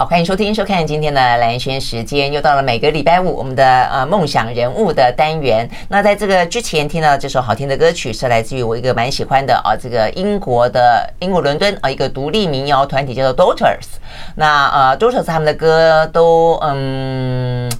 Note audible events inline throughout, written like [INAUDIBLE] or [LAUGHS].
好，欢迎收听、收看今天的蓝轩时间，又到了每个礼拜五我们的呃梦想人物的单元。那在这个之前听到这首好听的歌曲，是来自于我一个蛮喜欢的啊，这个英国的英国伦敦啊一个独立民谣团体叫做 Daughters。那呃 Daughters 他们的歌都嗯。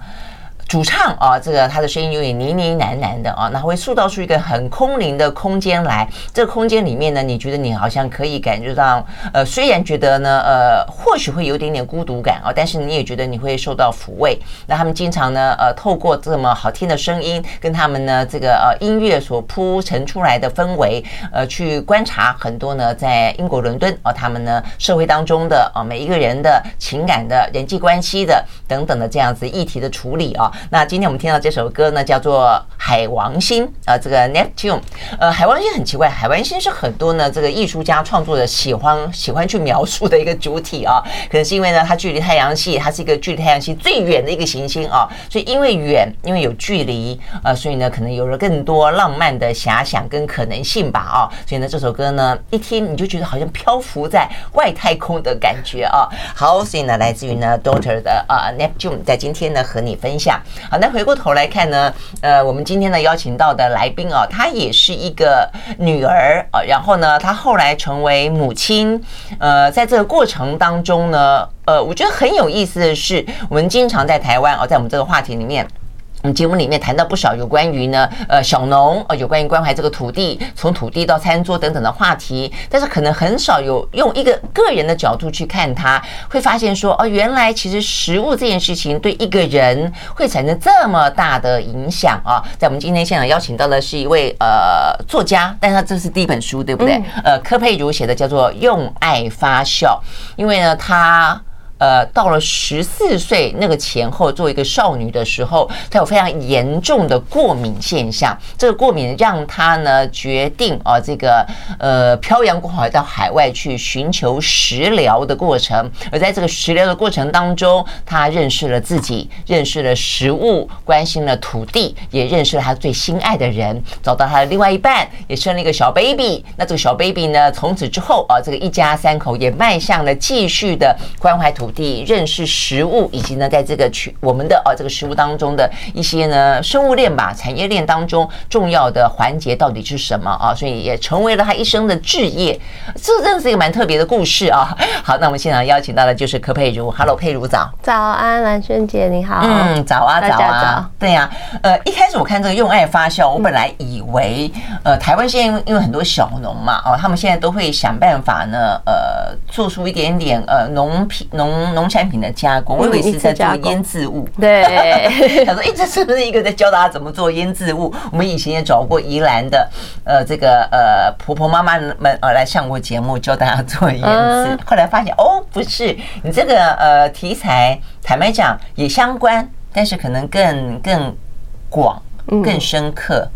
主唱啊，这个他的声音有点呢呢喃喃的啊，那会塑造出一个很空灵的空间来。这个空间里面呢，你觉得你好像可以感觉到，呃，虽然觉得呢，呃，或许会有点点孤独感啊，但是你也觉得你会受到抚慰。那他们经常呢，呃，透过这么好听的声音，跟他们呢这个呃音乐所铺陈出来的氛围，呃，去观察很多呢在英国伦敦啊，他们呢社会当中的啊每一个人的情感的人际关系的等等的这样子议题的处理啊。那今天我们听到这首歌呢，叫做《海王星》啊，这个 Neptune，呃，海王星很奇怪，海王星是很多呢这个艺术家创作者喜欢喜欢去描述的一个主体啊，[LAUGHS] 可能是因为呢它距离太阳系，它是一个距离太阳系最远的一个行星啊，所以因为远，因为有距离，呃，所以呢可能有了更多浪漫的遐想跟可能性吧啊，所以呢这首歌呢一听你就觉得好像漂浮在外太空的感觉啊，好，所以呢来自于呢 Daughter 的啊 Neptune，在今天呢和你分享。好，那回过头来看呢，呃，我们今天呢邀请到的来宾哦，她也是一个女儿啊，然后呢，她后来成为母亲，呃，在这个过程当中呢，呃，我觉得很有意思的是，我们经常在台湾哦，在我们这个话题里面。我们节目里面谈到不少有关于呢，呃，小农，呃，有关于关怀这个土地，从土地到餐桌等等的话题，但是可能很少有用一个个人的角度去看它，会发现说，哦，原来其实食物这件事情对一个人会产生这么大的影响啊！在我们今天现场邀请到的是一位呃作家，但是他这是第一本书，对不对？呃，柯佩如写的叫做《用爱发酵》，因为呢，他。呃，到了十四岁那个前后，做一个少女的时候，她有非常严重的过敏现象。这个过敏让她呢决定啊，这个呃漂洋过海到海外去寻求食疗的过程。而在这个食疗的过程当中，她认识了自己，认识了食物，关心了土地，也认识了她最心爱的人，找到她的另外一半，也生了一个小 baby。那这个小 baby 呢，从此之后啊，这个一家三口也迈向了继续的关怀土地。认识食物，以及呢，在这个区我们的哦这个食物当中的一些呢生物链吧，产业链当中重要的环节到底是什么啊？所以也成为了他一生的志业。这真是一个蛮特别的故事啊！好，那我们现场邀请到的就是柯佩如，Hello，佩如早，早安，兰萱姐你好，嗯，早啊，早啊，对呀、呃，一开始我看这个用爱发酵，我本来以为呃台湾现在因为很多小农嘛，哦，他们现在都会想办法呢，呃，做出一点点呃农品农。农产品的加工，我以为是在做腌制物。对，[LAUGHS] 他说：“哎，这是不是一个在教大家怎么做腌制物？”我们以前也找过宜兰的，呃，这个呃婆婆妈妈们呃来上过节目，教大家做腌制。后来发现，哦，不是，你这个呃题材，坦白讲也相关，但是可能更更广、更深刻。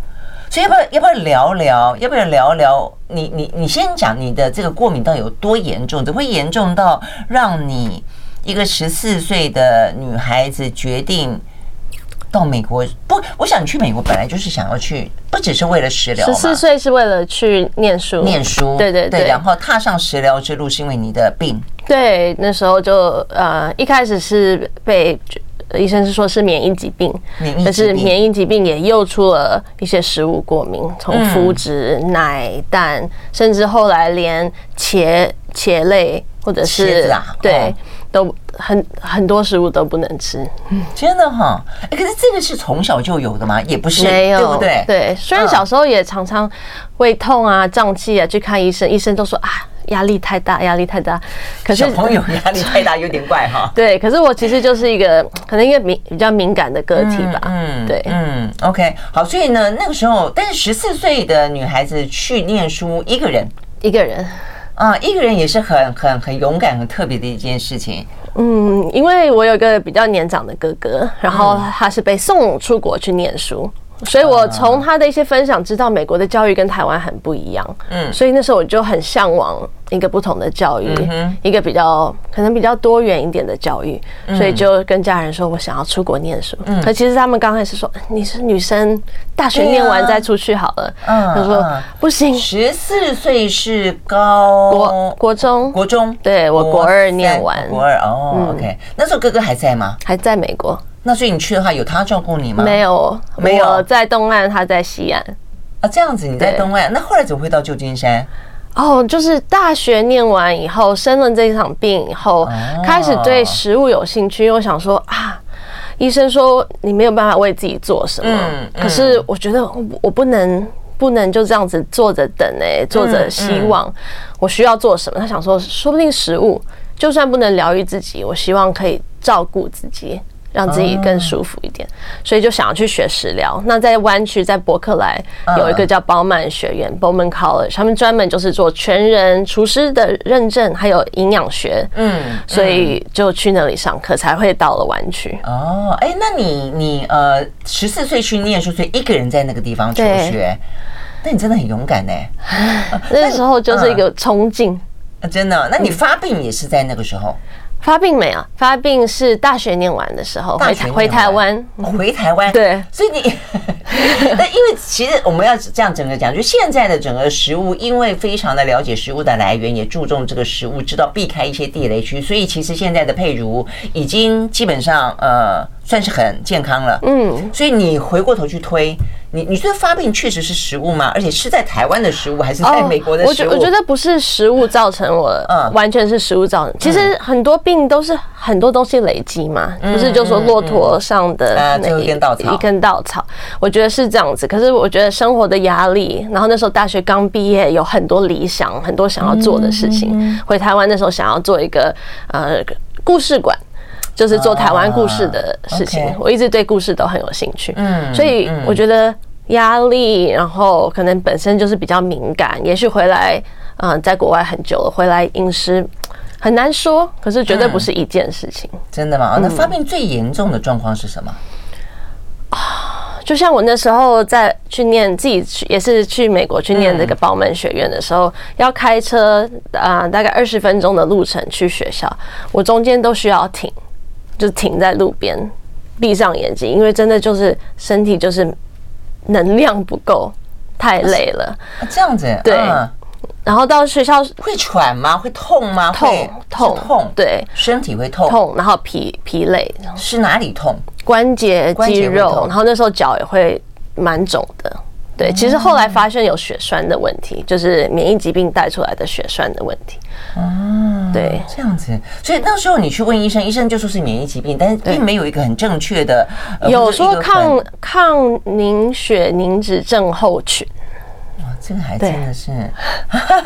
所以要不要要不要聊聊？要不要聊聊？你你你先讲你的这个过敏到底有多严重？怎么会严重到让你一个十四岁的女孩子决定到美国？不，我想你去美国本来就是想要去，不只是为了食疗。十四岁是为了去念书，念书。对对对。然后踏上食疗之路是因为你的病。对，那时候就呃一开始是被。医生是说是免疫疾病，但是免疫疾病也诱出了一些食物过敏，从麸质、奶、蛋，甚至后来连茄茄类或者是对，都很很多食物都不能吃。真的哈？哎，可是这个是从小就有的吗？也不是，没有，对不对？对，虽然小时候也常常胃痛啊、胀气啊，去看医生，医生都说啊。压力太大，压力太大。可是小朋友压力太大有点怪哈。[LAUGHS] 对，可是我其实就是一个可能一个敏比较敏感的个体吧。嗯，对，嗯，OK，好，所以呢，那个时候，但是十四岁的女孩子去念书，一个人，一个人，啊，一个人也是很很很勇敢、很特别的一件事情。嗯，因为我有一个比较年长的哥哥，然后他是被送出国去念书。所以，我从他的一些分享知道，美国的教育跟台湾很不一样。嗯，所以那时候我就很向往一个不同的教育，一个比较可能比较多元一点的教育。所以就跟家人说我想要出国念书。嗯，可其实他们刚开始说你是女生，大学念完再出去好了。嗯，他说不行，十四岁是高国国中，国中，对，我国二念完，国二哦。OK，那时候哥哥还在吗？还在美国。那所以你去的话，有他照顾你吗？没有，没有，在东岸，他在西岸。啊，这样子，你在东岸，那后来怎么会到旧金山？哦，就是大学念完以后，生了这一场病以后，开始对食物有兴趣。因为我想说啊，医生说你没有办法为自己做什么，可是我觉得我不能不能就这样子坐着等哎，坐着希望，我需要做什么？他想说，说不定食物就算不能疗愈自己，我希望可以照顾自己。让自己更舒服一点，所以就想要去学食疗。那在湾区，在伯克莱有一个叫包曼学院 （Bowman College），他们专门就是做全人厨师的认证，还有营养学。嗯，所以就去那里上课，才会到了湾区。哦，哎，那你你呃，十四岁去念书，所以一个人在那个地方求学，那你真的很勇敢呢。[LAUGHS] 那时候就是一个冲劲，真的。那你发病也是在那个时候？发病没有？发病是大学念完的时候回回台湾，回台湾。对，所以你，那因为其实我们要这样整个讲，就现在的整个食物，因为非常的了解食物的来源，也注重这个食物，知道避开一些地雷区，所以其实现在的配如已经基本上呃算是很健康了。嗯，所以你回过头去推。你你觉得发病确实是食物吗？而且是在台湾的食物，还是在美国的食物？我觉我觉得不是食物造成我，嗯，完全是食物造成。其实很多病都是很多东西累积嘛，不是就说骆驼上的那一根稻草，一根稻草。我觉得是这样子。可是我觉得生活的压力，然后那时候大学刚毕业，有很多理想，很多想要做的事情。回台湾那时候想要做一个呃故事馆，就是做台湾故事的事情。我一直对故事都很有兴趣，嗯，所以我觉得。压力，然后可能本身就是比较敏感，也许回来，嗯，在国外很久了，回来饮食很难说，可是绝对不是一件事情。嗯、真的吗？那发病最严重的状况是什么？啊、嗯，就像我那时候在去念自己去，也是去美国去念这个褒曼学院的时候，嗯、要开车啊、呃，大概二十分钟的路程去学校，我中间都需要停，就停在路边，闭上眼睛，因为真的就是身体就是。能量不够，太累了。这样子，对。然后到学校会喘吗？会痛吗？痛痛痛，对，身体会痛痛，然后疲疲累。是哪里痛？关节、肌肉，然后那时候脚也会蛮肿的。对，其实后来发现有血栓的问题，就是免疫疾病带出来的血栓的问题。哦，对，这样子。所以那时候你去问医生，医生就说是免疫疾病，但是并没有一个很正确的，有说抗抗凝血凝脂症候群。哇，这个还真的是，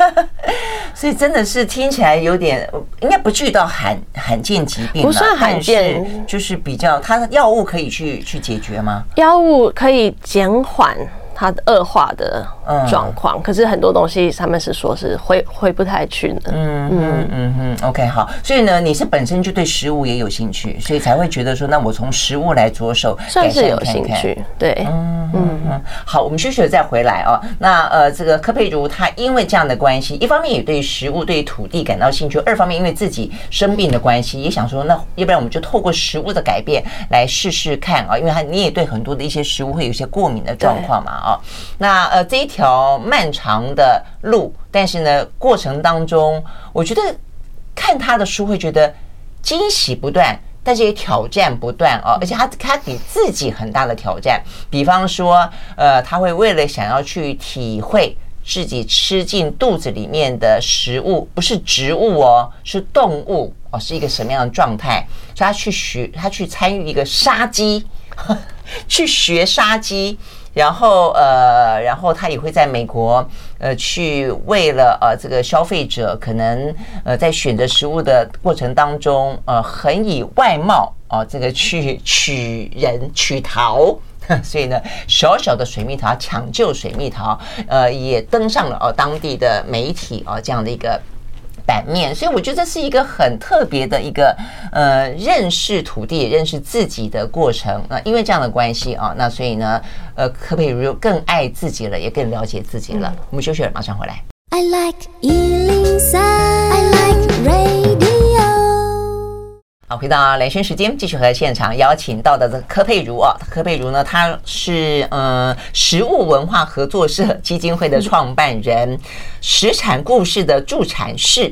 [LAUGHS] 所以真的是听起来有点，应该不至于到罕罕见疾病，不算罕见，就是比较，它的药物可以去去解决吗？药物可以减缓。它的恶化的状况，可是很多东西他们是说是回回不太去的。嗯嗯嗯嗯。OK，好，所以呢，你是本身就对食物也有兴趣，所以才会觉得说，那我从食物来着手，算是有兴趣。对，嗯嗯嗯。好，我们休息了再回来哦。那呃，这个柯佩如她因为这样的关系，一方面也对食物、对土地感到兴趣，二方面因为自己生病的关系，也想说，那要不然我们就透过食物的改变来试试看啊，因为他你也对很多的一些食物会有一些过敏的状况嘛啊。那呃，这一条漫长的路，但是呢，过程当中，我觉得看他的书会觉得惊喜不断，但是也挑战不断哦，而且他他给自己很大的挑战，比方说，呃，他会为了想要去体会自己吃进肚子里面的食物，不是植物哦，是动物哦，是一个什么样的状态，所以他去学，他去参与一个杀鸡，[LAUGHS] 去学杀鸡。然后呃，然后他也会在美国呃，去为了呃这个消费者可能呃在选择食物的过程当中呃，很以外貌啊、呃、这个去取人取桃，[LAUGHS] 所以呢，小小的水蜜桃抢救水蜜桃呃也登上了哦、呃、当地的媒体啊、这样的一个版面，所以我觉得这是一个很特别的一个呃认识土地、也认识自己的过程。那因为这样的关系啊，那所以呢，呃，柯佩如更爱自己了，也更了解自己了。嗯、我们休息了，马上回来。I like 103, I like 好，回到兰萱时间，继续和现场邀请到的这柯佩如啊，柯佩如呢，他是嗯食物文化合作社基金会的创办人，食产故事的助产士，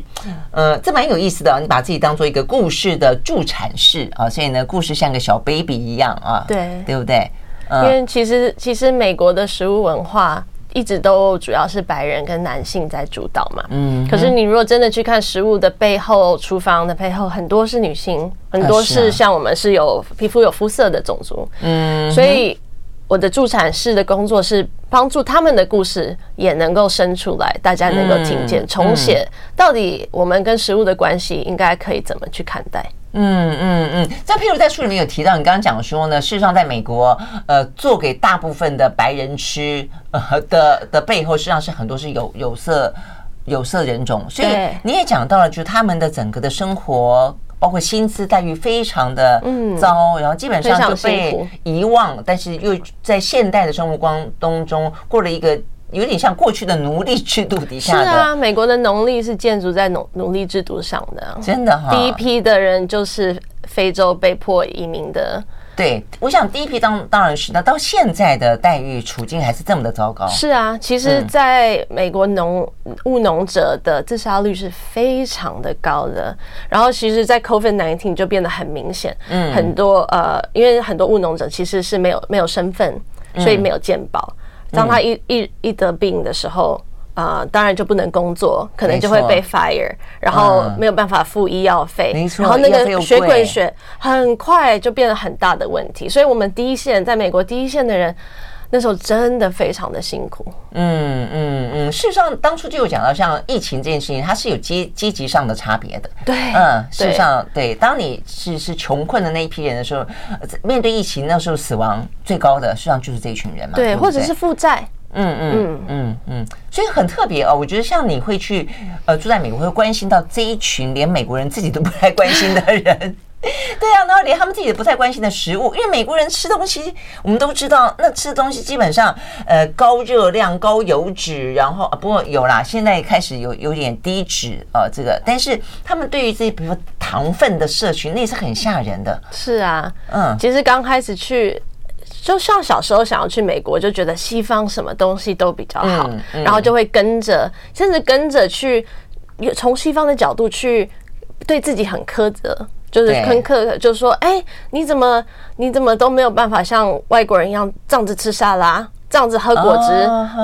呃，这蛮有意思的，你把自己当做一个故事的助产士啊，所以呢，故事像个小 baby 一样啊，对，对不对？因为其实其实美国的食物文化。一直都主要是白人跟男性在主导嘛，嗯，可是你如果真的去看食物的背后，厨房的背后，很多是女性，很多是像我们是有皮肤有肤色的种族，嗯，所以我的助产士的工作是帮助他们的故事也能够生出来，大家能够听见，重写。到底我们跟食物的关系应该可以怎么去看待。嗯嗯嗯，在譬如在书里面有提到，你刚刚讲说呢，事实上在美国，呃，做给大部分的白人吃，呃的的背后，实际上是很多是有有色有色人种，所以你也讲到了，就是他们的整个的生活，包括薪资待遇非常的糟，然后基本上就被遗忘，但是又在现代的生活光当中过了一个。有点像过去的奴隶制度底下的。是啊，美国的农历是建筑在奴奴隶制度上的，真的哈。第一批的人就是非洲被迫移民的。对，我想第一批当当然是，那到现在的待遇处境还是这么的糟糕。是啊，其实在美国农务农者的自杀率是非常的高的。然后，其实，在 COVID-19 就变得很明显，嗯，很多呃，因为很多务农者其实是没有没有身份，所以没有健保。当他一一一得病的时候，啊、呃，当然就不能工作，可能就会被 fire，然后没有办法付医药费，然后那个血滚血，很快就变得很大的问题。所以，我们第一线在美国第一线的人。那时候真的非常的辛苦。嗯嗯嗯，事实上当初就有讲到，像疫情这件事情，它是有阶阶级上的差别的。对，嗯，事实上对，当你是是穷困的那一批人的时候，面对疫情那时候死亡最高的，实际上就是这一群人嘛。对，或者是负债。嗯嗯嗯嗯，所以很特别哦。我觉得像你会去呃住在美国，会关心到这一群连美国人自己都不太关心的人。[LAUGHS] 对啊，然后连他们自己也不太关心的食物，因为美国人吃东西，我们都知道，那吃的东西基本上呃高热量、高油脂，然后啊不过有啦，现在开始有有点低脂呃这个，但是他们对于这些比如说糖分的摄取，那是很吓人的。是啊，嗯，其实刚开始去，就像小时候想要去美国，就觉得西方什么东西都比较好，嗯嗯、然后就会跟着，甚至跟着去，从西方的角度去对自己很苛责。就是很客，就是说，哎，你怎么你怎么都没有办法像外国人一样这样子吃沙拉，这样子喝果汁，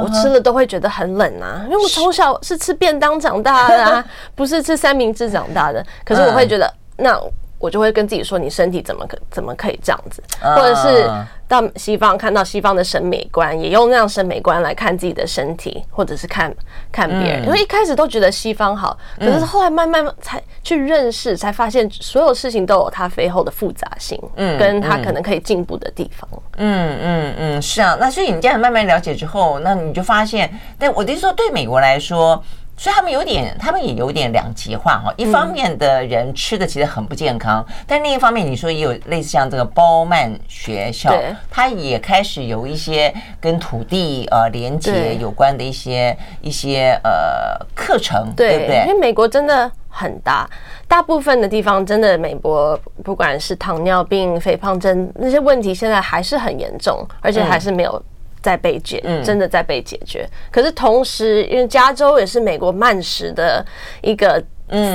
我吃了都会觉得很冷啊，因为我从小是吃便当长大的啊，[LAUGHS] 不是吃三明治长大的。可是我会觉得，那我就会跟自己说，你身体怎么可怎么可以这样子，或者是。到西方看到西方的审美观，也用那样审美观来看自己的身体，或者是看看别人。因为一开始都觉得西方好，可是后来慢慢才去认识，才发现所有事情都有它背后的复杂性，嗯，跟它可能可以进步的地方。嗯嗯嗯，是啊。那所以你这样慢慢了解之后，那你就发现，但我就是说，对美国来说。所以他们有点，他们也有点两极化哈。一方面的人吃的其实很不健康，嗯、但另一方面，你说也有类似像这个包曼学校，它也开始有一些跟土地呃连接有关的一些一些呃课程，对不对？因为美国真的很大，大部分的地方真的美国不管是糖尿病、肥胖症那些问题，现在还是很严重，而且还是没有。在被解，真的在被解决。嗯、可是同时，因为加州也是美国慢食的一个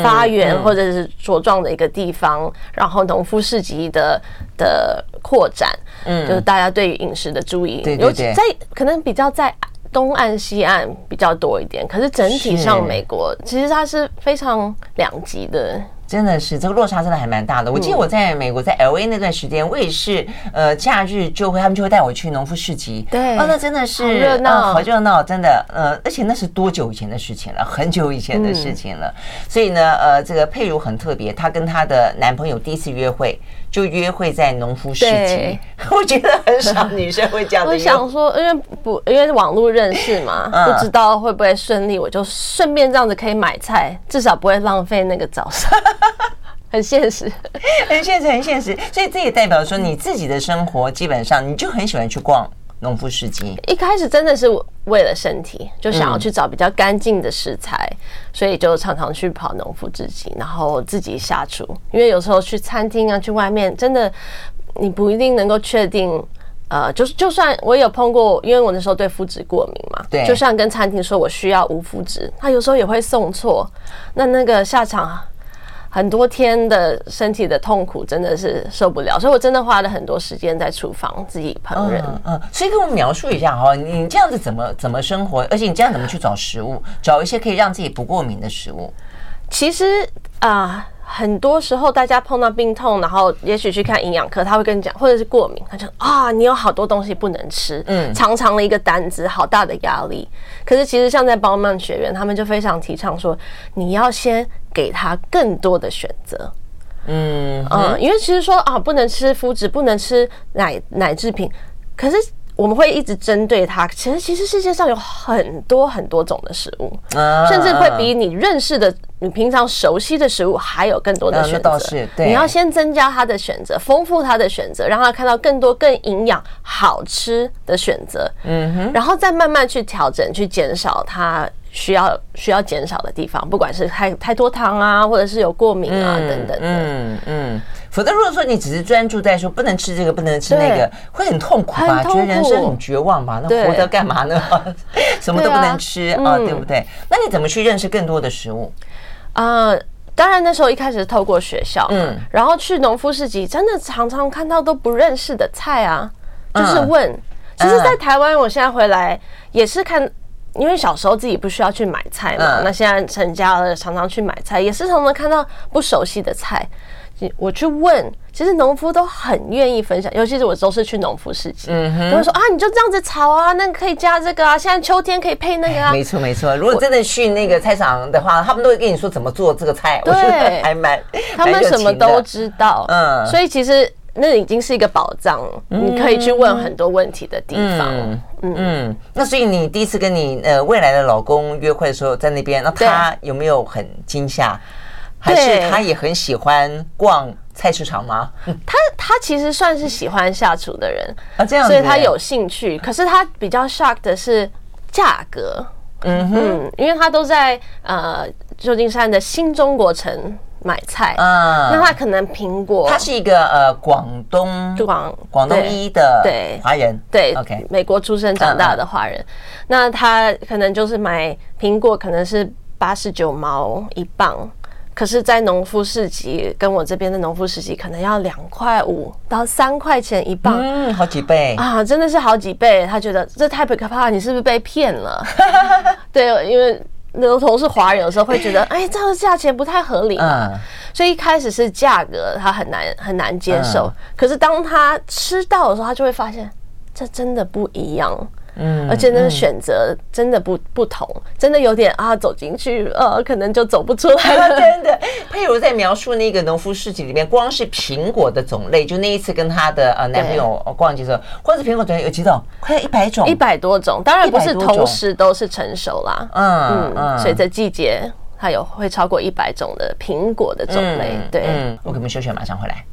发源或者是茁壮的一个地方，然后农夫市集的的扩展，嗯，就是大家对于饮食的注意，尤其在可能比较在东岸西岸比较多一点。可是整体上，美国其实它是非常两极的。真的是这个落差真的还蛮大的。我记得我在美国在 LA 那段时间，我也是呃假日就会他们就会带我去农夫市集，对，哦，那真的是热闹，好热闹，真的，呃，而且那是多久以前的事情了，很久以前的事情了。所以呢，呃，这个佩如很特别，她跟她的男朋友第一次约会就约会在农夫市集，[LAUGHS] 我觉得很少女生会这样。我想说，因为不因为网络认识嘛，不知道会不会顺利，我就顺便这样子可以买菜，至少不会浪费那个早上。[LAUGHS] 很现实，[LAUGHS] 很现实，很现实。所以这也代表说，你自己的生活基本上你就很喜欢去逛农夫市集。一开始真的是为了身体，就想要去找比较干净的食材，所以就常常去跑农夫市集，然后自己下厨。因为有时候去餐厅啊，去外面，真的你不一定能够确定。呃，就是就算我有碰过，因为我那时候对麸质过敏嘛，对，就算跟餐厅说我需要无麸质，他有时候也会送错，那那个下场。很多天的身体的痛苦真的是受不了，所以我真的花了很多时间在厨房自己烹饪。嗯，嗯，所以跟我们描述一下哈，你这样子怎么怎么生活，而且你这样怎么去找食物，找一些可以让自己不过敏的食物。其实啊。呃很多时候，大家碰到病痛，然后也许去看营养科，他会跟你讲，或者是过敏，他就啊，你有好多东西不能吃，嗯，长长的一个单子，好大的压力。可是其实像在包曼学院，他们就非常提倡说，你要先给他更多的选择，嗯嗯，因为其实说啊，不能吃麸质，不能吃奶奶制品，可是。我们会一直针对它。其实，其实世界上有很多很多种的食物，甚至会比你认识的、你平常熟悉的食物还有更多的选择。你要先增加他的选择，丰富他的选择，让他看到更多更营养、好吃的选择。嗯哼，然后再慢慢去调整，去减少他需要需要减少的地方，不管是太太多糖啊，或者是有过敏啊等等。嗯嗯。否则，如果说你只是专注在说不能吃这个，不能吃那个，会很痛苦吧？觉得人生很绝望吧？那活着干嘛呢？[LAUGHS] 什么都不能吃啊，对不对？那你怎么去认识更多的食物？啊，当然那时候一开始是透过学校，嗯，然后去农夫市集，真的常常看到都不认识的菜啊，就是问。其实，在台湾，我现在回来也是看，因为小时候自己不需要去买菜嘛，那现在成家了，常常去买菜，也是常常看到不熟悉的菜。我去问，其实农夫都很愿意分享，尤其是我都是去农夫市集，嗯哼，都会说啊，你就这样子炒啊，那个可以加这个啊，现在秋天可以配那个啊。没错没错，如果真的去那个菜场的话，他们都会跟你说怎么做这个菜，对，我觉得还蛮，他们什么都知道，嗯，所以其实那已经是一个宝藏，你可以去问很多问题的地方，嗯嗯。那所以你第一次跟你呃未来的老公约会的时候，在那边，那他有没有很惊吓？还是他也很喜欢逛菜市场吗？他他其实算是喜欢下厨的人啊，这样，所以他有兴趣。可是他比较 shock 的是价格，嗯哼，因为他都在呃旧金山的新中国城买菜。啊，那他可能苹果，他是一个呃广东广广东一的对华人，对 OK 美国出生长大的华人，那他可能就是买苹果可能是八十九毛一磅。可是，在农夫市集跟我这边的农夫市集，可能要两块五到三块钱一磅，嗯，好几倍啊，真的是好几倍。他觉得这太不可怕，你是不是被骗了？[LAUGHS] 对，因为牛头是华人，有时候会觉得，[LAUGHS] 哎，这样的价钱不太合理嘛。嗯、所以一开始是价格他很难很难接受，嗯、可是当他吃到的时候，他就会发现这真的不一样。嗯，而且那个选择真的不不同，真的有点啊，走进去呃，可能就走不出来了。[LAUGHS] 真的，佩如在描述那个农夫市集里面，光是苹果的种类，就那一次跟她的呃男朋友逛街的时候，光是苹果种类有几种？快要一百种，一百多种。当然不是同时都是成熟啦。嗯嗯，随着季节，它有会超过一百种的苹果的种类。对，嗯，我给你们休息，马上回来。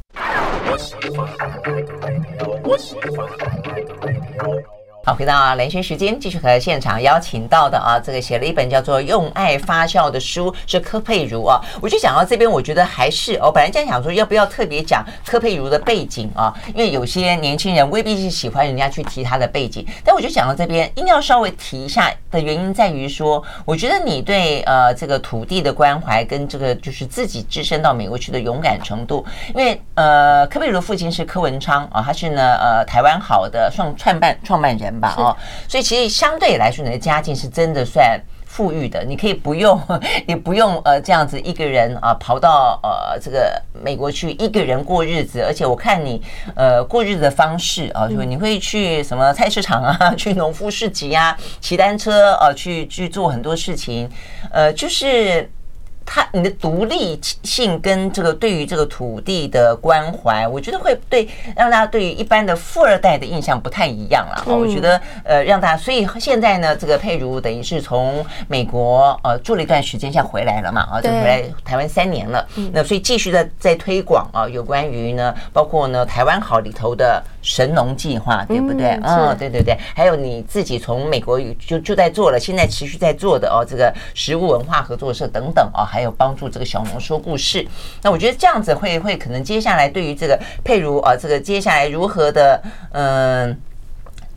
好，回到啊，兰萱时间，继续和现场邀请到的啊，这个写了一本叫做《用爱发酵》的书是柯佩如啊。我就讲到这边，我觉得还是我本来这样想说，要不要特别讲柯佩如的背景啊？因为有些年轻人未必是喜欢人家去提他的背景，但我就讲到这边，硬要稍微提一下的原因在于说，我觉得你对呃这个土地的关怀跟这个就是自己置身到美国去的勇敢程度，因为呃柯佩如的父亲是柯文昌啊，他是呢呃台湾好的创创办创办人。吧哦，所以其实相对来说，你的家境是真的算富裕的，你可以不用，[LAUGHS] 也不用呃这样子一个人啊跑到呃这个美国去一个人过日子，而且我看你呃过日子的方式啊，就你会去什么菜市场啊，[LAUGHS] 去农夫市集啊，骑单车啊，去去做很多事情，呃，就是。他你的独立性跟这个对于这个土地的关怀，我觉得会对让大家对于一般的富二代的印象不太一样了。我觉得呃让大家，所以现在呢，这个佩如等于是从美国呃住了一段时间，现在回来了嘛啊，就回来台湾三年了。那所以继续的在推广啊，有关于呢，包括呢台湾好里头的神农计划，对不对？嗯，对对对，还有你自己从美国就就在做了，现在持续在做的哦，这个食物文化合作社等等啊。还有帮助这个小农说故事，那我觉得这样子会会可能接下来对于这个佩如啊，这个接下来如何的嗯。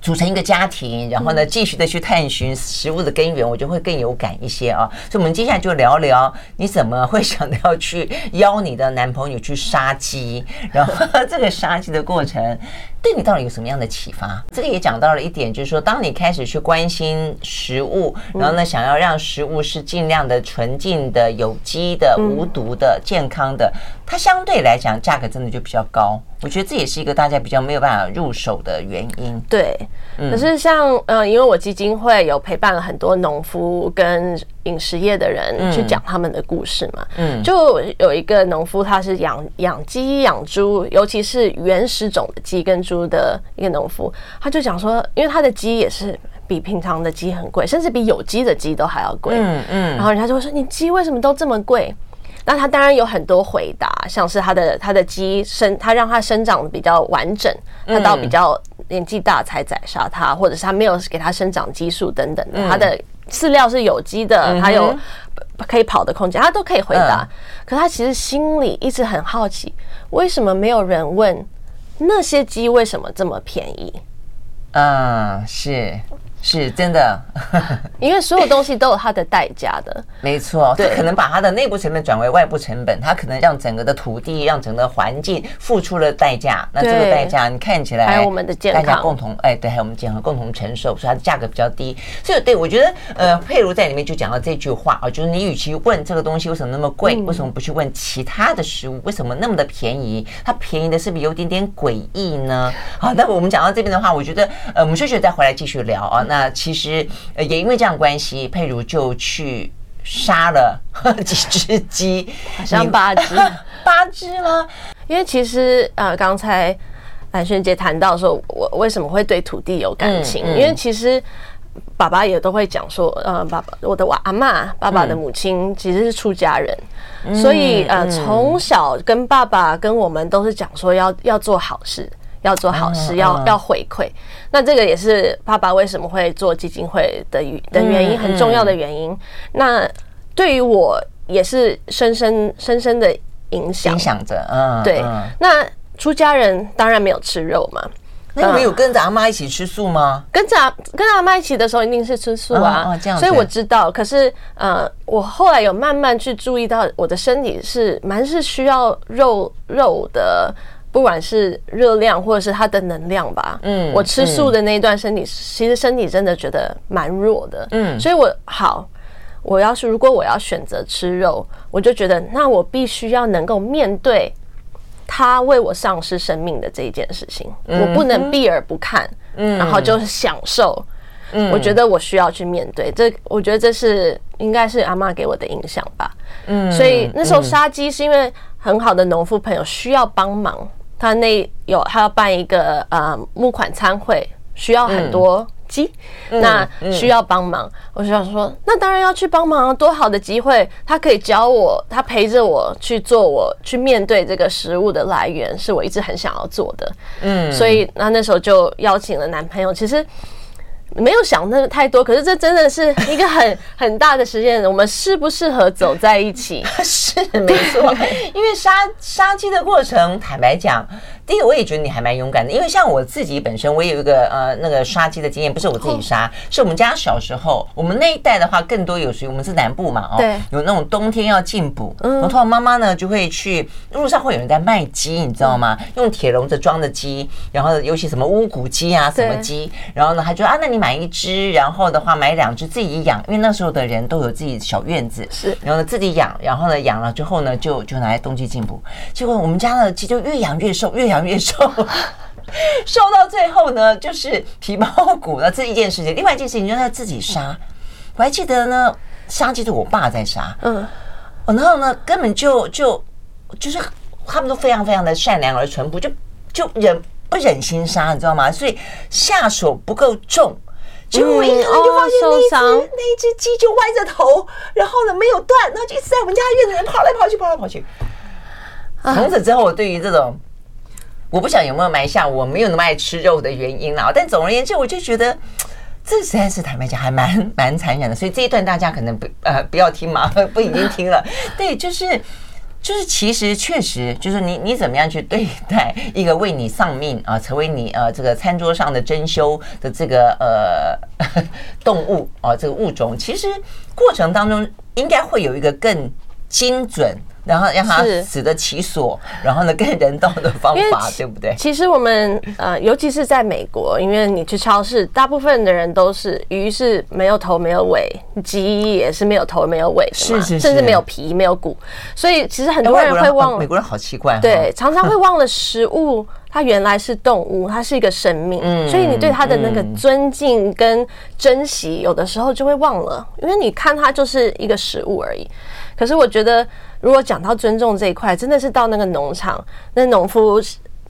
组成一个家庭，然后呢，继续的去探寻食物的根源，我就会更有感一些啊。所以，我们接下来就聊聊你怎么会想到要去邀你的男朋友去杀鸡，然后 [LAUGHS] 这个杀鸡的过程对你到底有什么样的启发？这个也讲到了一点，就是说，当你开始去关心食物，然后呢，想要让食物是尽量的纯净的、有机的、无毒的、健康的，它相对来讲价格真的就比较高。我觉得这也是一个大家比较没有办法入手的原因。对，可是像呃，因为我基金会有陪伴了很多农夫跟饮食业的人去讲他们的故事嘛。嗯，就有一个农夫，他是养养鸡养猪，尤其是原始种的鸡跟猪的一个农夫，他就讲说，因为他的鸡也是比平常的鸡很贵，甚至比有机的鸡都还要贵。嗯嗯，然后人家就会说，你鸡为什么都这么贵？那他当然有很多回答，像是他的他的鸡生，他让它生长的比较完整，它到比较年纪大才宰杀它，或者是它没有给它生长激素等等的，它的饲料是有机的，它有可以跑的空间，他都可以回答。可他其实心里一直很好奇，为什么没有人问那些鸡为什么这么便宜？嗯，是。是真的，[LAUGHS] 因为所有东西都有它的代价的。没错，它可能把它的内部成本转为外部成本，它可能让整个的土地、让整个环境付出了代价。那这个代价，你看起来还有我们的健康，大家共同哎，对，还有我们健康共同承受，所以它的价格比较低。所以，对我觉得，呃，佩如在里面就讲到这句话啊，就是你与其问这个东西为什么那么贵，为什么不去问其他的食物为什么那么的便宜？它便宜的是不是有点点诡异呢？好，那我们讲到这边的话，我觉得，呃，我们休息再回来继续聊啊。那其实呃，也因为这样关系，佩如就去杀了 [LAUGHS] 几只鸡，好像八 [LAUGHS] 只，八只吗？因为其实呃，刚才蓝萱姐谈到说，我为什么会对土地有感情？嗯嗯、因为其实爸爸也都会讲说，呃，爸爸，我的我阿嬷，爸爸的母亲其实是出家人，嗯、所以呃，从小跟爸爸跟我们都是讲说要要做好事。要做好事，要要回馈，那这个也是爸爸为什么会做基金会的的原因，很重要的原因。那对于我也是深深深深的影响，影响着。嗯，对。那出家人当然没有吃肉嘛。那你们有跟着阿妈一起吃素吗？跟着跟着阿妈一起的时候，一定是吃素啊。这样，所以我知道。可是呃，我后来有慢慢去注意到，我的身体是蛮是需要肉肉的。不管是热量或者是它的能量吧，嗯，我吃素的那一段身体，其实身体真的觉得蛮弱的，嗯，所以我好，我要是如果我要选择吃肉，我就觉得那我必须要能够面对他为我丧失生命的这一件事情，我不能避而不看，嗯，然后就是享受，嗯，我觉得我需要去面对。这，我觉得这是应该是阿嬷给我的影响吧，嗯，所以那时候杀鸡是因为很好的农夫朋友需要帮忙。他那有，他要办一个呃募款餐会，需要很多鸡，嗯、那需要帮忙。嗯嗯、我就想说，那当然要去帮忙，多好的机会！他可以教我，他陪着我去做我，我去面对这个食物的来源，是我一直很想要做的。嗯，所以那那时候就邀请了男朋友，其实。没有想那太多，可是这真的是一个很很大的实验。我们适不适合走在一起？[LAUGHS] 是没错，因为杀杀鸡的过程，坦白讲，第一个我也觉得你还蛮勇敢的，因为像我自己本身，我也有一个呃那个杀鸡的经验，不是我自己杀，是我们家小时候，我们那一代的话，更多有属于我们是南部嘛，哦，对，有那种冬天要进补，然后通常妈妈呢就会去路上会有人在卖鸡，你知道吗？用铁笼子装的鸡，然后尤其什么乌骨鸡啊，什么鸡，然后呢，他就啊，那你买一只，然后的话买两只自己养，因为那时候的人都有自己小院子，是，然后呢自己养，然后呢养了之后呢就就拿来冬季进补，结果我们家的鸡就越养越瘦，越养。越瘦，瘦到最后呢，就是皮包骨了。这一件事情，另外一件事情就是他自己杀。我还记得呢，杀鸡是我爸在杀，嗯，然后呢，根本就就就是他们都非常非常的善良而淳朴，就就忍不忍心杀，你知道吗？所以下手不够重，结果我一看就发现那一只、嗯、那一只鸡就歪着头，然后呢没有断，然后就一直在我们家院子里跑来跑去，跑来跑去。从此之后，我对于这种。我不想有没有埋下我没有那么爱吃肉的原因啦，但总而言之，我就觉得这实在是坦白讲还蛮蛮残忍的，所以这一段大家可能不呃不要听嘛，[LAUGHS] 不已经听了。[LAUGHS] 对，就是就是其实确实就是你你怎么样去对待一个为你丧命啊，成为你呃这个餐桌上的珍馐的这个呃 [LAUGHS] 动物啊这个物种，其实过程当中应该会有一个更精准。然后让他死得其所，然后呢，更人道的方法，对不对？其实我们呃，尤其是在美国，因为你去超市，大部分的人都是鱼是没有头没有尾，鸡也是没有头没有尾的嘛，是是是，甚至没有皮没有骨，所以其实很多人会忘。美国人好奇怪，对，常常会忘了食物，它原来是动物，它是一个生命，所以你对它的那个尊敬跟珍惜，有的时候就会忘了，因为你看它就是一个食物而已。可是我觉得。如果讲到尊重这一块，真的是到那个农场，那农夫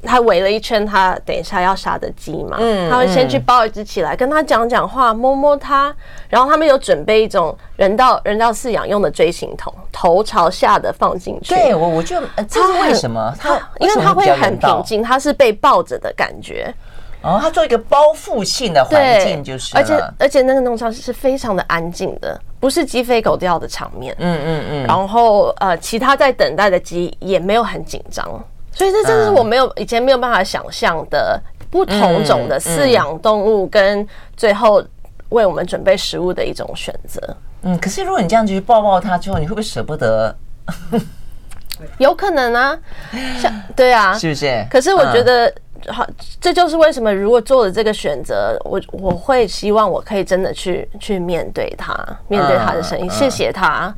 他围了一圈，他等一下要杀的鸡嘛，嗯，他会先去抱一只起来，跟他讲讲话，摸摸它，然后他们有准备一种人道人道饲养用的锥形桶，头朝下的放进去。对，我我就这是为什么？他因为他会很平静，他是被抱着的感觉。哦，他做一个包覆性的环境，就是，而且而且那个农场是非常的安静的，不是鸡飞狗跳的场面。嗯嗯嗯。然后呃，其他在等待的鸡也没有很紧张，所以这真的是我没有以前没有办法想象的不同种的饲养动物跟最后为我们准备食物的一种选择。嗯，可是如果你这样子去抱抱它之后，你会不会舍不得？有可能啊，像对啊，[LAUGHS] 是不是？可是我觉得。好，这就是为什么如果做了这个选择，我我会希望我可以真的去去面对他，面对他的声音，嗯、谢谢他。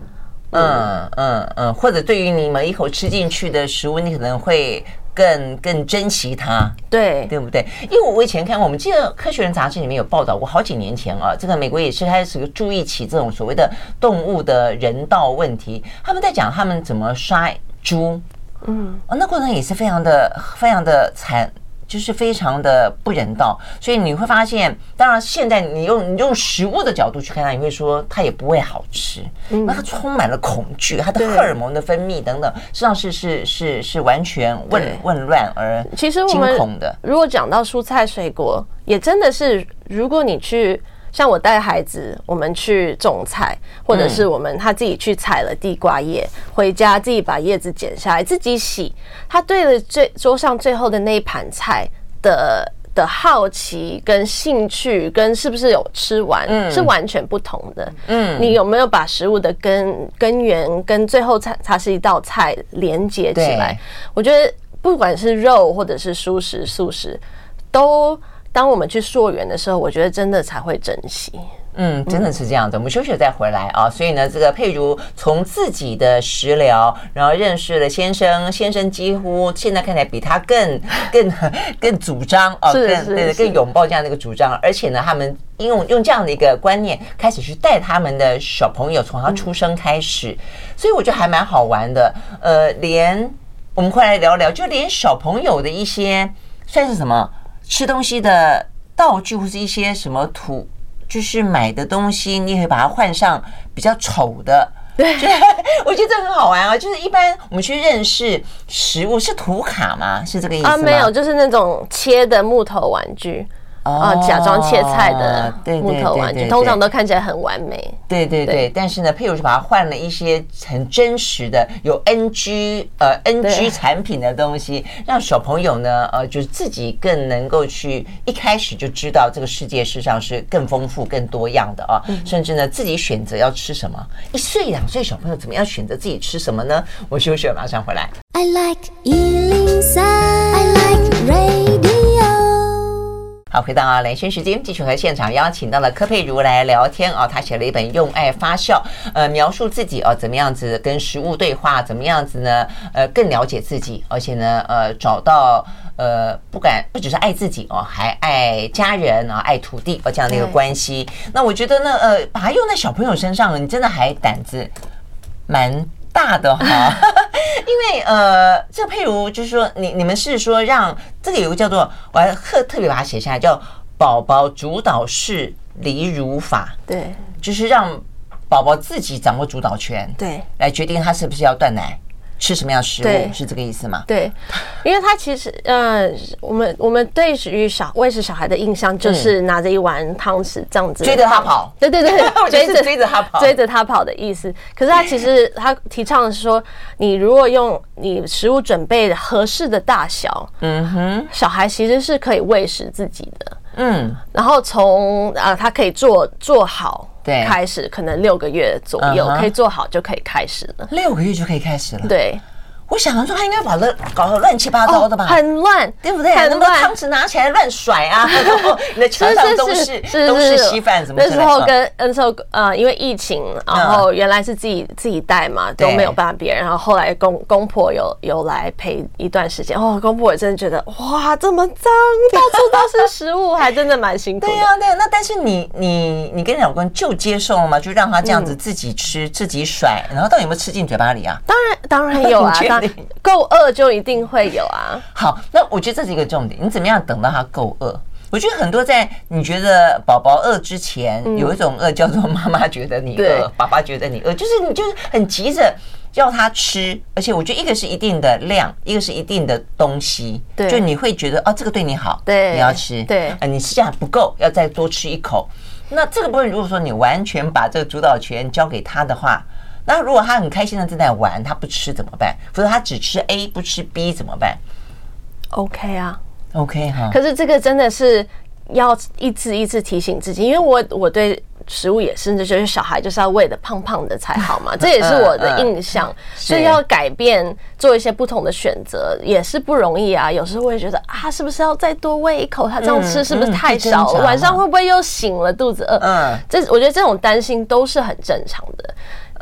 嗯嗯嗯，或者对于你每一口吃进去的食物，你可能会更更珍惜它，对对不对？因为我以前看，我们记得《科学人》杂志里面有报道过，好几年前啊，这个美国也是开始注意起这种所谓的动物的人道问题，他们在讲他们怎么杀猪，嗯，哦，那过程也是非常的非常的惨。就是非常的不人道，所以你会发现，当然现在你用你用食物的角度去看它，你会说它也不会好吃，那它充满了恐惧，它的荷尔蒙的分泌等等，实际上是是是是完全混混乱而其实惊恐的。如果讲到蔬菜水果，也真的是，如果你去。像我带孩子，我们去种菜，或者是我们他自己去采了地瓜叶，回家自己把叶子剪下来自己洗，他对了最桌上最后的那一盘菜的的好奇跟兴趣，跟是不是有吃完，是完全不同的。嗯，你有没有把食物的根根源跟最后菜它是一道菜连接起来？我觉得不管是肉或者是蔬食素食都。当我们去溯源的时候，我觉得真的才会珍惜。嗯，真的是这样的。我们休息再回来啊。所以呢，这个佩如从自己的食疗，然后认识了先生，先生几乎现在看起来比他更 [LAUGHS] 更更主张啊，更对更拥抱这样的一个主张。而且呢，他们用用这样的一个观念开始去带他们的小朋友，从他出生开始。所以我觉得还蛮好玩的。呃，连我们快来聊聊，就连小朋友的一些算是什么？吃东西的道具或是一些什么土，就是买的东西，你可以把它换上比较丑的。对，[LAUGHS] 我觉得这很好玩啊！就是一般我们去认识食物，是图卡吗？是这个意思吗？啊，没有，就是那种切的木头玩具。啊，假装切菜的木头玩具，通常都看起来很完美。对对对，但是呢，佩如是把它换了一些很真实的有 NG 呃 NG 产品的东西，让小朋友呢呃就是自己更能够去一开始就知道这个世界事实上是更丰富、更多样的啊，甚至呢自己选择要吃什么。一岁两岁小朋友怎么样选择自己吃什么呢？我休息了，马上回来。I like 103, I like radio 好，回到啊，兰萱时间，继续和现场邀请到了柯佩如来聊天啊。他写了一本《用爱发酵》，呃，描述自己啊，怎么样子跟食物对话，怎么样子呢？呃，更了解自己，而且呢，呃，找到呃，不敢不只是爱自己哦，还爱家人啊，爱土地哦，这样的一个关系。那我觉得呢，呃，把它用在小朋友身上，你真的还胆子蛮大的哈。[LAUGHS] 因为呃，这个佩如就是说，你你们是说让这个有个叫做，我还特特别把它写下来，叫宝宝主导式离乳法，对，就是让宝宝自己掌握主导权，对，来决定他是不是要断奶。吃什么样的食物是这个意思吗？对，因为他其实呃，我们我们对于小喂食小孩的印象就是拿着一碗汤匙这样子追着他跑，对对对，[LAUGHS] [LAUGHS] 追着追着他跑，追着他跑的意思。可是他其实他提倡的是说，你如果用你食物准备合适的大小，嗯哼，小孩其实是可以喂食自己的，嗯，然后从啊，他可以做做好。对，开始可能六个月左右可以做好就可以开始了。六个月就可以开始了。对。我想说，他应该把乱搞得乱七八糟的吧？很乱，对不对？很多，汤匙拿起来乱甩啊！然后你的墙上都是都是稀饭，什么？那时候跟那时候呃，因为疫情，然后原来是自己自己带嘛，都没有办法别人。然后后来公公婆有有来陪一段时间。哦，公婆也真的觉得哇，这么脏，到处都是食物，还真的蛮辛苦。对呀，对呀。那但是你你你跟你老公就接受了吗？就让他这样子自己吃，自己甩，然后到底有没有吃进嘴巴里啊？当然当然有啊。[LAUGHS] [LAUGHS] 够饿就一定会有啊。好，那我觉得这是一个重点。你怎么样等到他够饿？我觉得很多在你觉得宝宝饿之前，有一种饿叫做妈妈觉得你饿，爸爸觉得你饿，就是你就是很急着要他吃。而且我觉得一个是一定的量，一个是一定的东西。对，就你会觉得哦，这个对你好，对，你要吃。对，啊，你实际上不够，要再多吃一口。那这个部分，如果说你完全把这个主导权交给他的话。那如果他很开心的正在玩，他不吃怎么办？或者他只吃 A 不吃 B 怎么办？OK 啊，OK 哈。可是这个真的是要一次一次提醒自己，因为我我对食物也是，就是小孩就是要喂的胖胖的才好嘛，[LAUGHS] 这也是我的印象。所以要改变，做一些不同的选择也是不容易啊。有时候会觉得啊，是不是要再多喂一口？他这样吃是不是太少了？晚上会不会又醒了，肚子饿？嗯，这我觉得这种担心都是很正常的。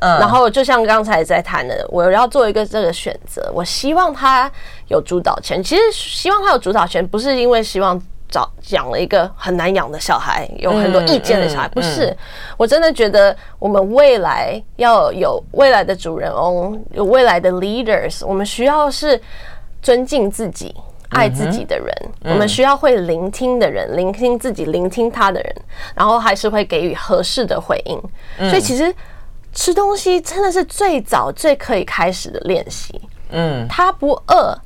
然后就像刚才在谈的，我要做一个这个选择，我希望他有主导权。其实希望他有主导权，不是因为希望找养了一个很难养的小孩，有很多意见的小孩，不是。我真的觉得我们未来要有未来的主人翁，有未来的 leaders，我们需要是尊敬自己、爱自己的人。我们需要会聆听的人，聆听自己、聆听他的人，然后还是会给予合适的回应。所以其实。吃东西真的是最早最可以开始的练习。嗯，他不饿，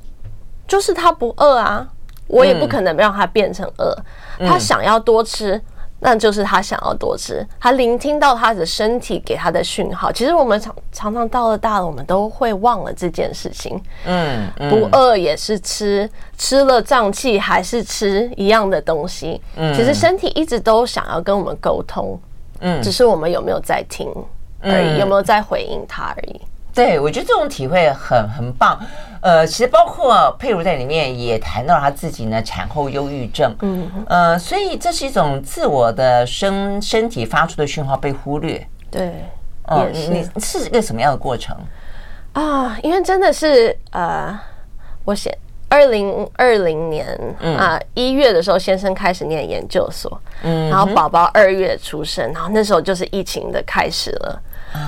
就是他不饿啊，我也不可能让他变成饿。他想要多吃，那就是他想要多吃。他聆听到他的身体给他的讯号。其实我们常常常到了大了，我们都会忘了这件事情。嗯，不饿也是吃，吃了胀气还是吃一样的东西。嗯，其实身体一直都想要跟我们沟通。嗯，只是我们有没有在听？而已，有没有在回应他而已？对，我觉得这种体会很很棒。呃，其实包括佩如在里面也谈到了他自己呢，产后忧郁症。嗯，呃，所以这是一种自我的身身体发出的讯号被忽略。对，哦，你你是一个什么样的过程啊？因为真的是呃，我写。二零二零年啊，一月的时候，先生开始念研究所，嗯，然后宝宝二月出生，然后那时候就是疫情的开始了，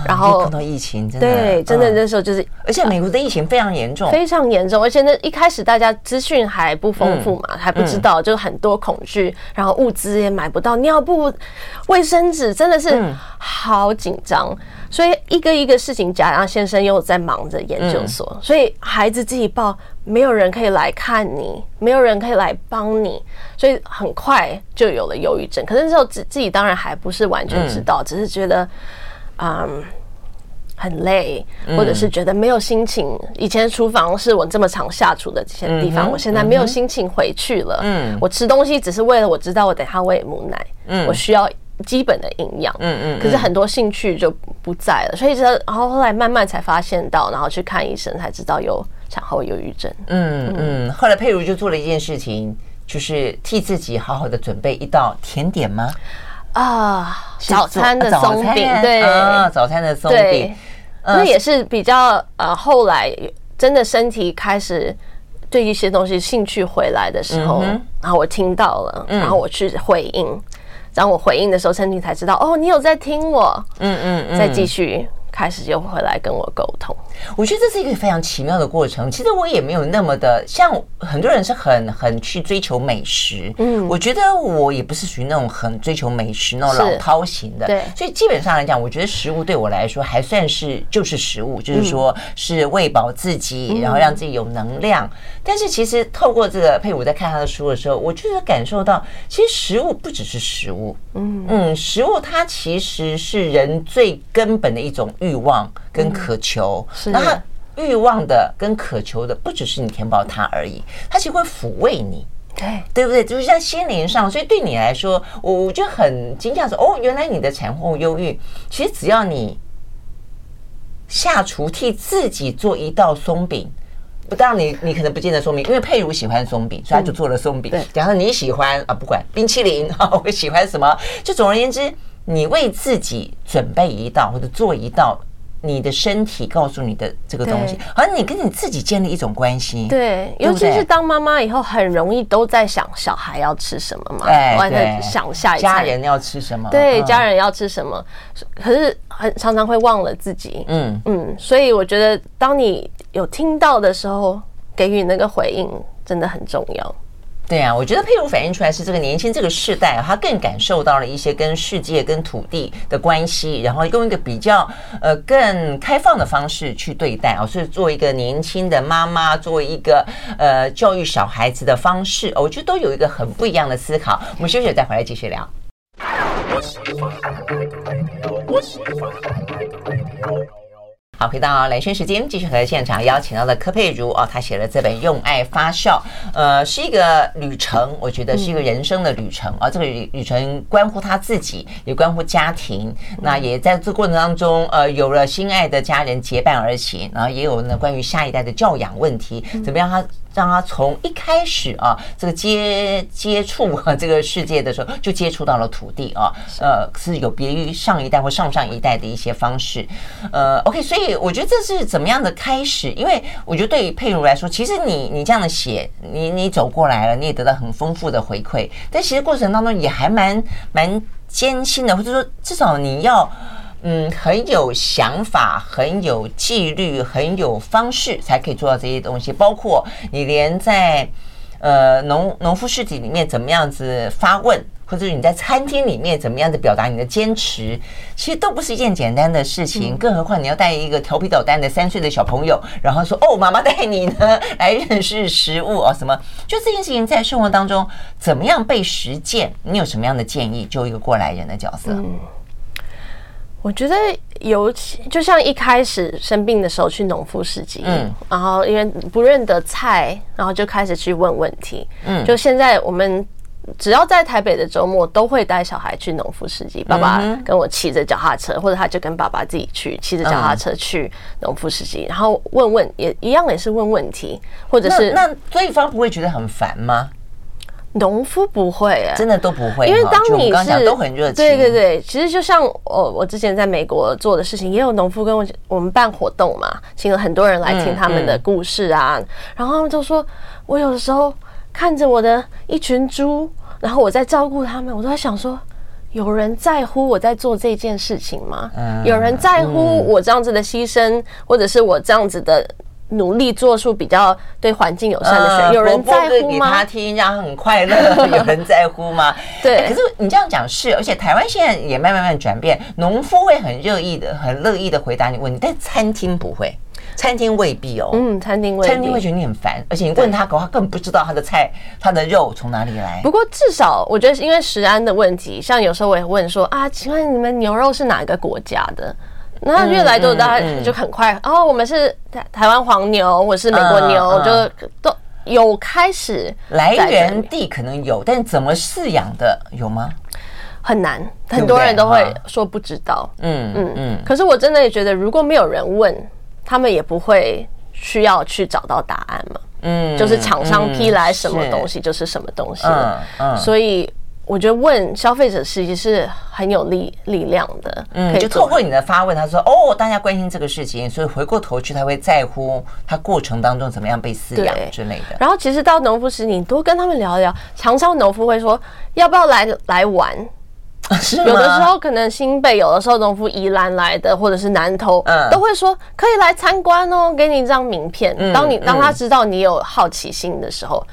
然后碰到疫情，真的对，真的那时候就是，而且美国的疫情非常严重，非常严重，而且那一开始大家资讯还不丰富嘛，还不知道，就很多恐惧，然后物资也买不到，尿布、卫生纸真的是好紧张，所以一个一个事情加上先生又在忙着研究所，所以孩子自己报，没有人可以来看你，没有人可以来帮你，所以很快就有了忧郁症。可是那时候自自己当然还不是完全知道，只是觉得。嗯，很累，或者是觉得没有心情。以前厨房是我这么常下厨的这些地方，我现在没有心情回去了。嗯，我吃东西只是为了我知道我等下喂母奶，嗯，我需要基本的营养。嗯嗯，可是很多兴趣就不在了，所以这然后后来慢慢才发现到，然后去看医生才知道有产后忧郁症。嗯嗯，后来佩如就做了一件事情，就是替自己好好的准备一道甜点吗？啊，早餐的松饼，对。啊，早餐的松饼，那也是比较呃，后来真的身体开始对一些东西兴趣回来的时候，然后我听到了，然后我去回应，然后我回应的时候，身体才知道，哦，你有在听我，嗯嗯嗯，再继续。开始就回来跟我沟通，我觉得这是一个非常奇妙的过程。其实我也没有那么的像很多人是很很去追求美食，嗯，我觉得我也不是属于那种很追求美食那种老饕型的，对。所以基本上来讲，我觉得食物对我来说还算是就是食物，就是说是喂饱自己，然后让自己有能量。但是其实透过这个佩武在看他的书的时候，我就是感受到，其实食物不只是食物，嗯嗯，食物它其实是人最根本的一种。欲望跟渴求，那他欲望的跟渴求的不只是你填饱它而已，它其实会抚慰你，对对不对？就是在心灵上，所以对你来说，我我就很惊讶说，哦，原来你的产后忧郁，其实只要你下厨替自己做一道松饼，不当你你可能不见得松饼，因为佩如喜欢松饼，所以他就做了松饼。假设你喜欢啊，不管冰淇淋啊，[LAUGHS] 我喜欢什么，就总而言之。你为自己准备一道或者做一道，你的身体告诉你的这个东西，好像你跟你自己建立一种关系。对，尤其是当妈妈以后，很容易都在想小孩要吃什么嘛，我在想下一家人要吃什么，对，家人要吃什么，可是很常常会忘了自己。嗯嗯，所以我觉得，当你有听到的时候，给予那个回应真的很重要。对啊，我觉得佩如反映出来是这个年轻这个世代，他更感受到了一些跟世界、跟土地的关系，然后用一个比较呃更开放的方式去对待啊。所以作为一个年轻的妈妈，作为一个呃教育小孩子的方式，我觉得都有一个很不一样的思考。我们休息再回来继续聊。好，回到蓝轩时间，继续和现场邀请到的柯佩如哦，她写了这本《用爱发酵》，呃，是一个旅程，我觉得是一个人生的旅程啊。这个旅旅程关乎她自己，也关乎家庭。那也在这过程当中，呃，有了心爱的家人结伴而行，然后也有呢关于下一代的教养问题，怎么样她？让他从一开始啊，这个接接触啊这个世界的时候，就接触到了土地啊，呃，是有别于上一代或上上一代的一些方式，呃，OK，所以我觉得这是怎么样的开始？因为我觉得对于佩如来说，其实你你这样的写，你你走过来了，你也得到很丰富的回馈，但其实过程当中也还蛮蛮艰辛的，或者说至少你要。嗯，很有想法，很有纪律，很有方式，才可以做到这些东西。包括你连在呃农农夫市集里面怎么样子发问，或者你在餐厅里面怎么样子表达你的坚持，其实都不是一件简单的事情。更何况你要带一个调皮捣蛋的三岁的小朋友，然后说哦，妈妈带你呢来认识食物啊什么？就这件事情在生活当中怎么样被实践？你有什么样的建议？就一个过来人的角色。嗯我觉得，尤其就像一开始生病的时候去农夫市集，嗯，然后因为不认得菜，然后就开始去问问题，嗯，就现在我们只要在台北的周末都会带小孩去农夫市集，爸爸跟我骑着脚踏车，或者他就跟爸爸自己去骑着脚踏车去农夫市集，然后问问也一样也是问问题，或者是那对方不会觉得很烦吗？农夫不会真的都不会，因为当你是都很热情。对对对，其实就像我我之前在美国做的事情，也有农夫跟我我们办活动嘛，请了很多人来听他们的故事啊，然后他们就说，我有的时候看着我的一群猪，然后我在照顾他们，我都在想说，有人在乎我在做这件事情吗？嗯、有人在乎我这样子的牺牲，嗯、或者是我这样子的努力做出比较对环境友善的选择？嗯、有人在乎吗？他听，让他很快乐。[LAUGHS] 有人在乎吗？对、欸。可是你这样讲是，而且台湾现在也慢慢慢转变，农夫会很热意的、很乐意的回答你问题，但餐厅不会。餐厅未必哦，嗯，餐厅未必，餐厅会觉得你很烦，而且你问他，搞他根本不知道他的菜、他的肉从哪里来。不过至少我觉得是因为食安的问题，像有时候我也问说啊，请问你们牛肉是哪个国家的？那越来越多大家就很快，然后、嗯嗯嗯哦、我们是台台湾黄牛，我是美国牛，就都有开始来源地可能有，但怎么饲养的有吗？很难，很多人都会说不知道。嗯嗯嗯。可是我真的也觉得，如果没有人问。他们也不会需要去找到答案嘛，嗯，就是厂商批来什么东西就是什么东西，嗯嗯，所以我觉得问消费者实际是很有力力量的，嗯，就透过你的发问，他说哦，大家关心这个事情，所以回过头去他会在乎他过程当中怎么样被饲养之类的。然后其实到农夫时，你多跟他们聊一聊，常常农夫会说要不要来来玩。[LAUGHS] 有的时候可能新北，有的时候农夫宜兰来的，或者是南投，嗯，都会说可以来参观哦，给你一张名片。当你当他知道你有好奇心的时候，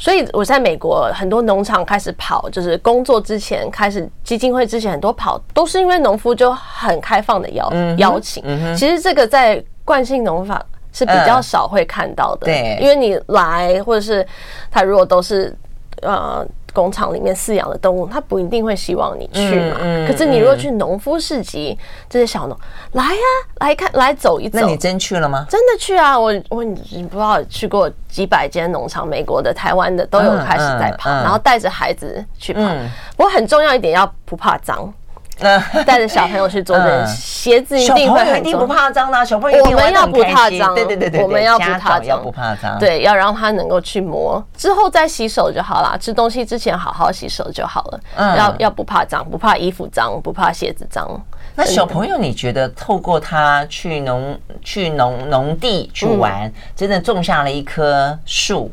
所以我在美国很多农场开始跑，就是工作之前开始基金会之前很多跑，都是因为农夫就很开放的邀邀请。其实这个在惯性农法是比较少会看到的，对，因为你来或者是他如果都是呃。工厂里面饲养的动物，他不一定会希望你去嘛。嗯嗯、可是你如果去农夫市集，嗯、这些小农来呀、啊，来看，来走一走。那你真去了吗？真的去啊！我我你不知道去过几百间农场，美国的、台湾的都有开始在跑，然后带着孩子去跑。嗯、不过很重要一点，要不怕脏。[LAUGHS] 带着小朋友去做的鞋子一定会很一定不怕脏的，小朋友我们要不怕脏，对对对对，我们要不怕脏，要不怕脏，对，要让他能够去摸，之后再洗手就好了。吃东西之前好好洗手就好了。要要不怕脏，不怕衣服脏，不怕鞋子脏。那小朋友，你觉得透过他去农去农农地去玩，真的种下了一棵树，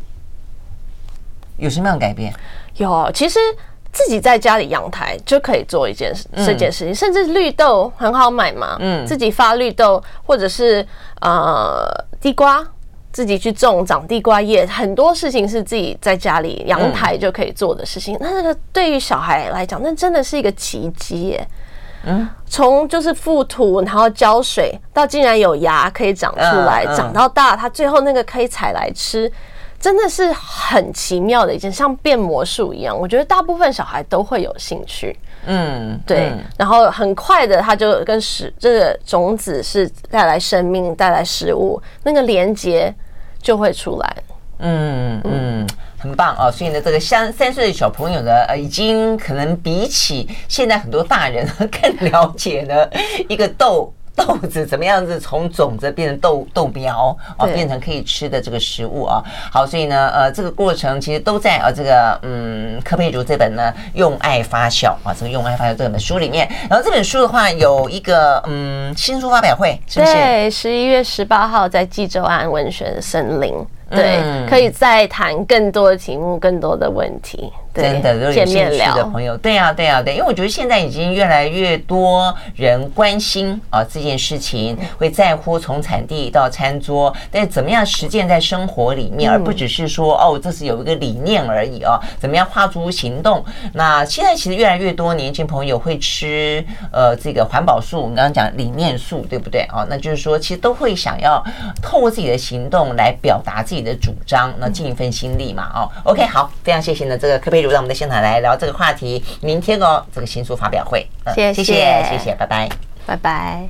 有什么样的改变？有，其实。自己在家里阳台就可以做一件事，这件事情，甚至绿豆很好买嘛。嗯，自己发绿豆，或者是呃地瓜，自己去种长地瓜叶，很多事情是自己在家里阳台就可以做的事情。那这个对于小孩来讲，那真的是一个奇迹耶。嗯，从就是覆土，然后浇水，到竟然有芽可以长出来，长到大，它最后那个可以采来吃。真的是很奇妙的一件，像变魔术一样。我觉得大部分小孩都会有兴趣，嗯，对。然后很快的，它就跟食这个种子是带来生命、带来食物，那个连接就会出来。嗯嗯，很棒哦。所以呢，这个三三岁的小朋友呢，呃，已经可能比起现在很多大人 [LAUGHS] 更了解了一个豆。豆子怎么样子从种子变成豆豆苗啊，变成可以吃的这个食物啊。好，所以呢，呃，这个过程其实都在啊这个嗯柯佩如这本呢用爱发酵啊，这个用爱发酵这本书里面。然后这本书的话有一个嗯新书发表会，是不是？对，十一月十八号在济州庵文学森林。对，可以再谈更多的题目，更多的问题。真的，都有兴趣的朋友，对啊，对啊，对，因为我觉得现在已经越来越多人关心啊这件事情，会在乎从产地到餐桌，但是怎么样实践在生活里面，而不只是说哦，这是有一个理念而已啊，怎么样化诸行动？那现在其实越来越多年轻朋友会吃呃这个环保素，我们刚刚讲理念素，对不对？啊？那就是说，其实都会想要透过自己的行动来表达自己的主张，那尽一份心力嘛，哦，OK，好，非常谢谢呢，这个科佩茹。让我们的现场来聊这个话题。明天哦，这个新书发表会，谢谢，谢谢，谢谢，拜拜，拜拜。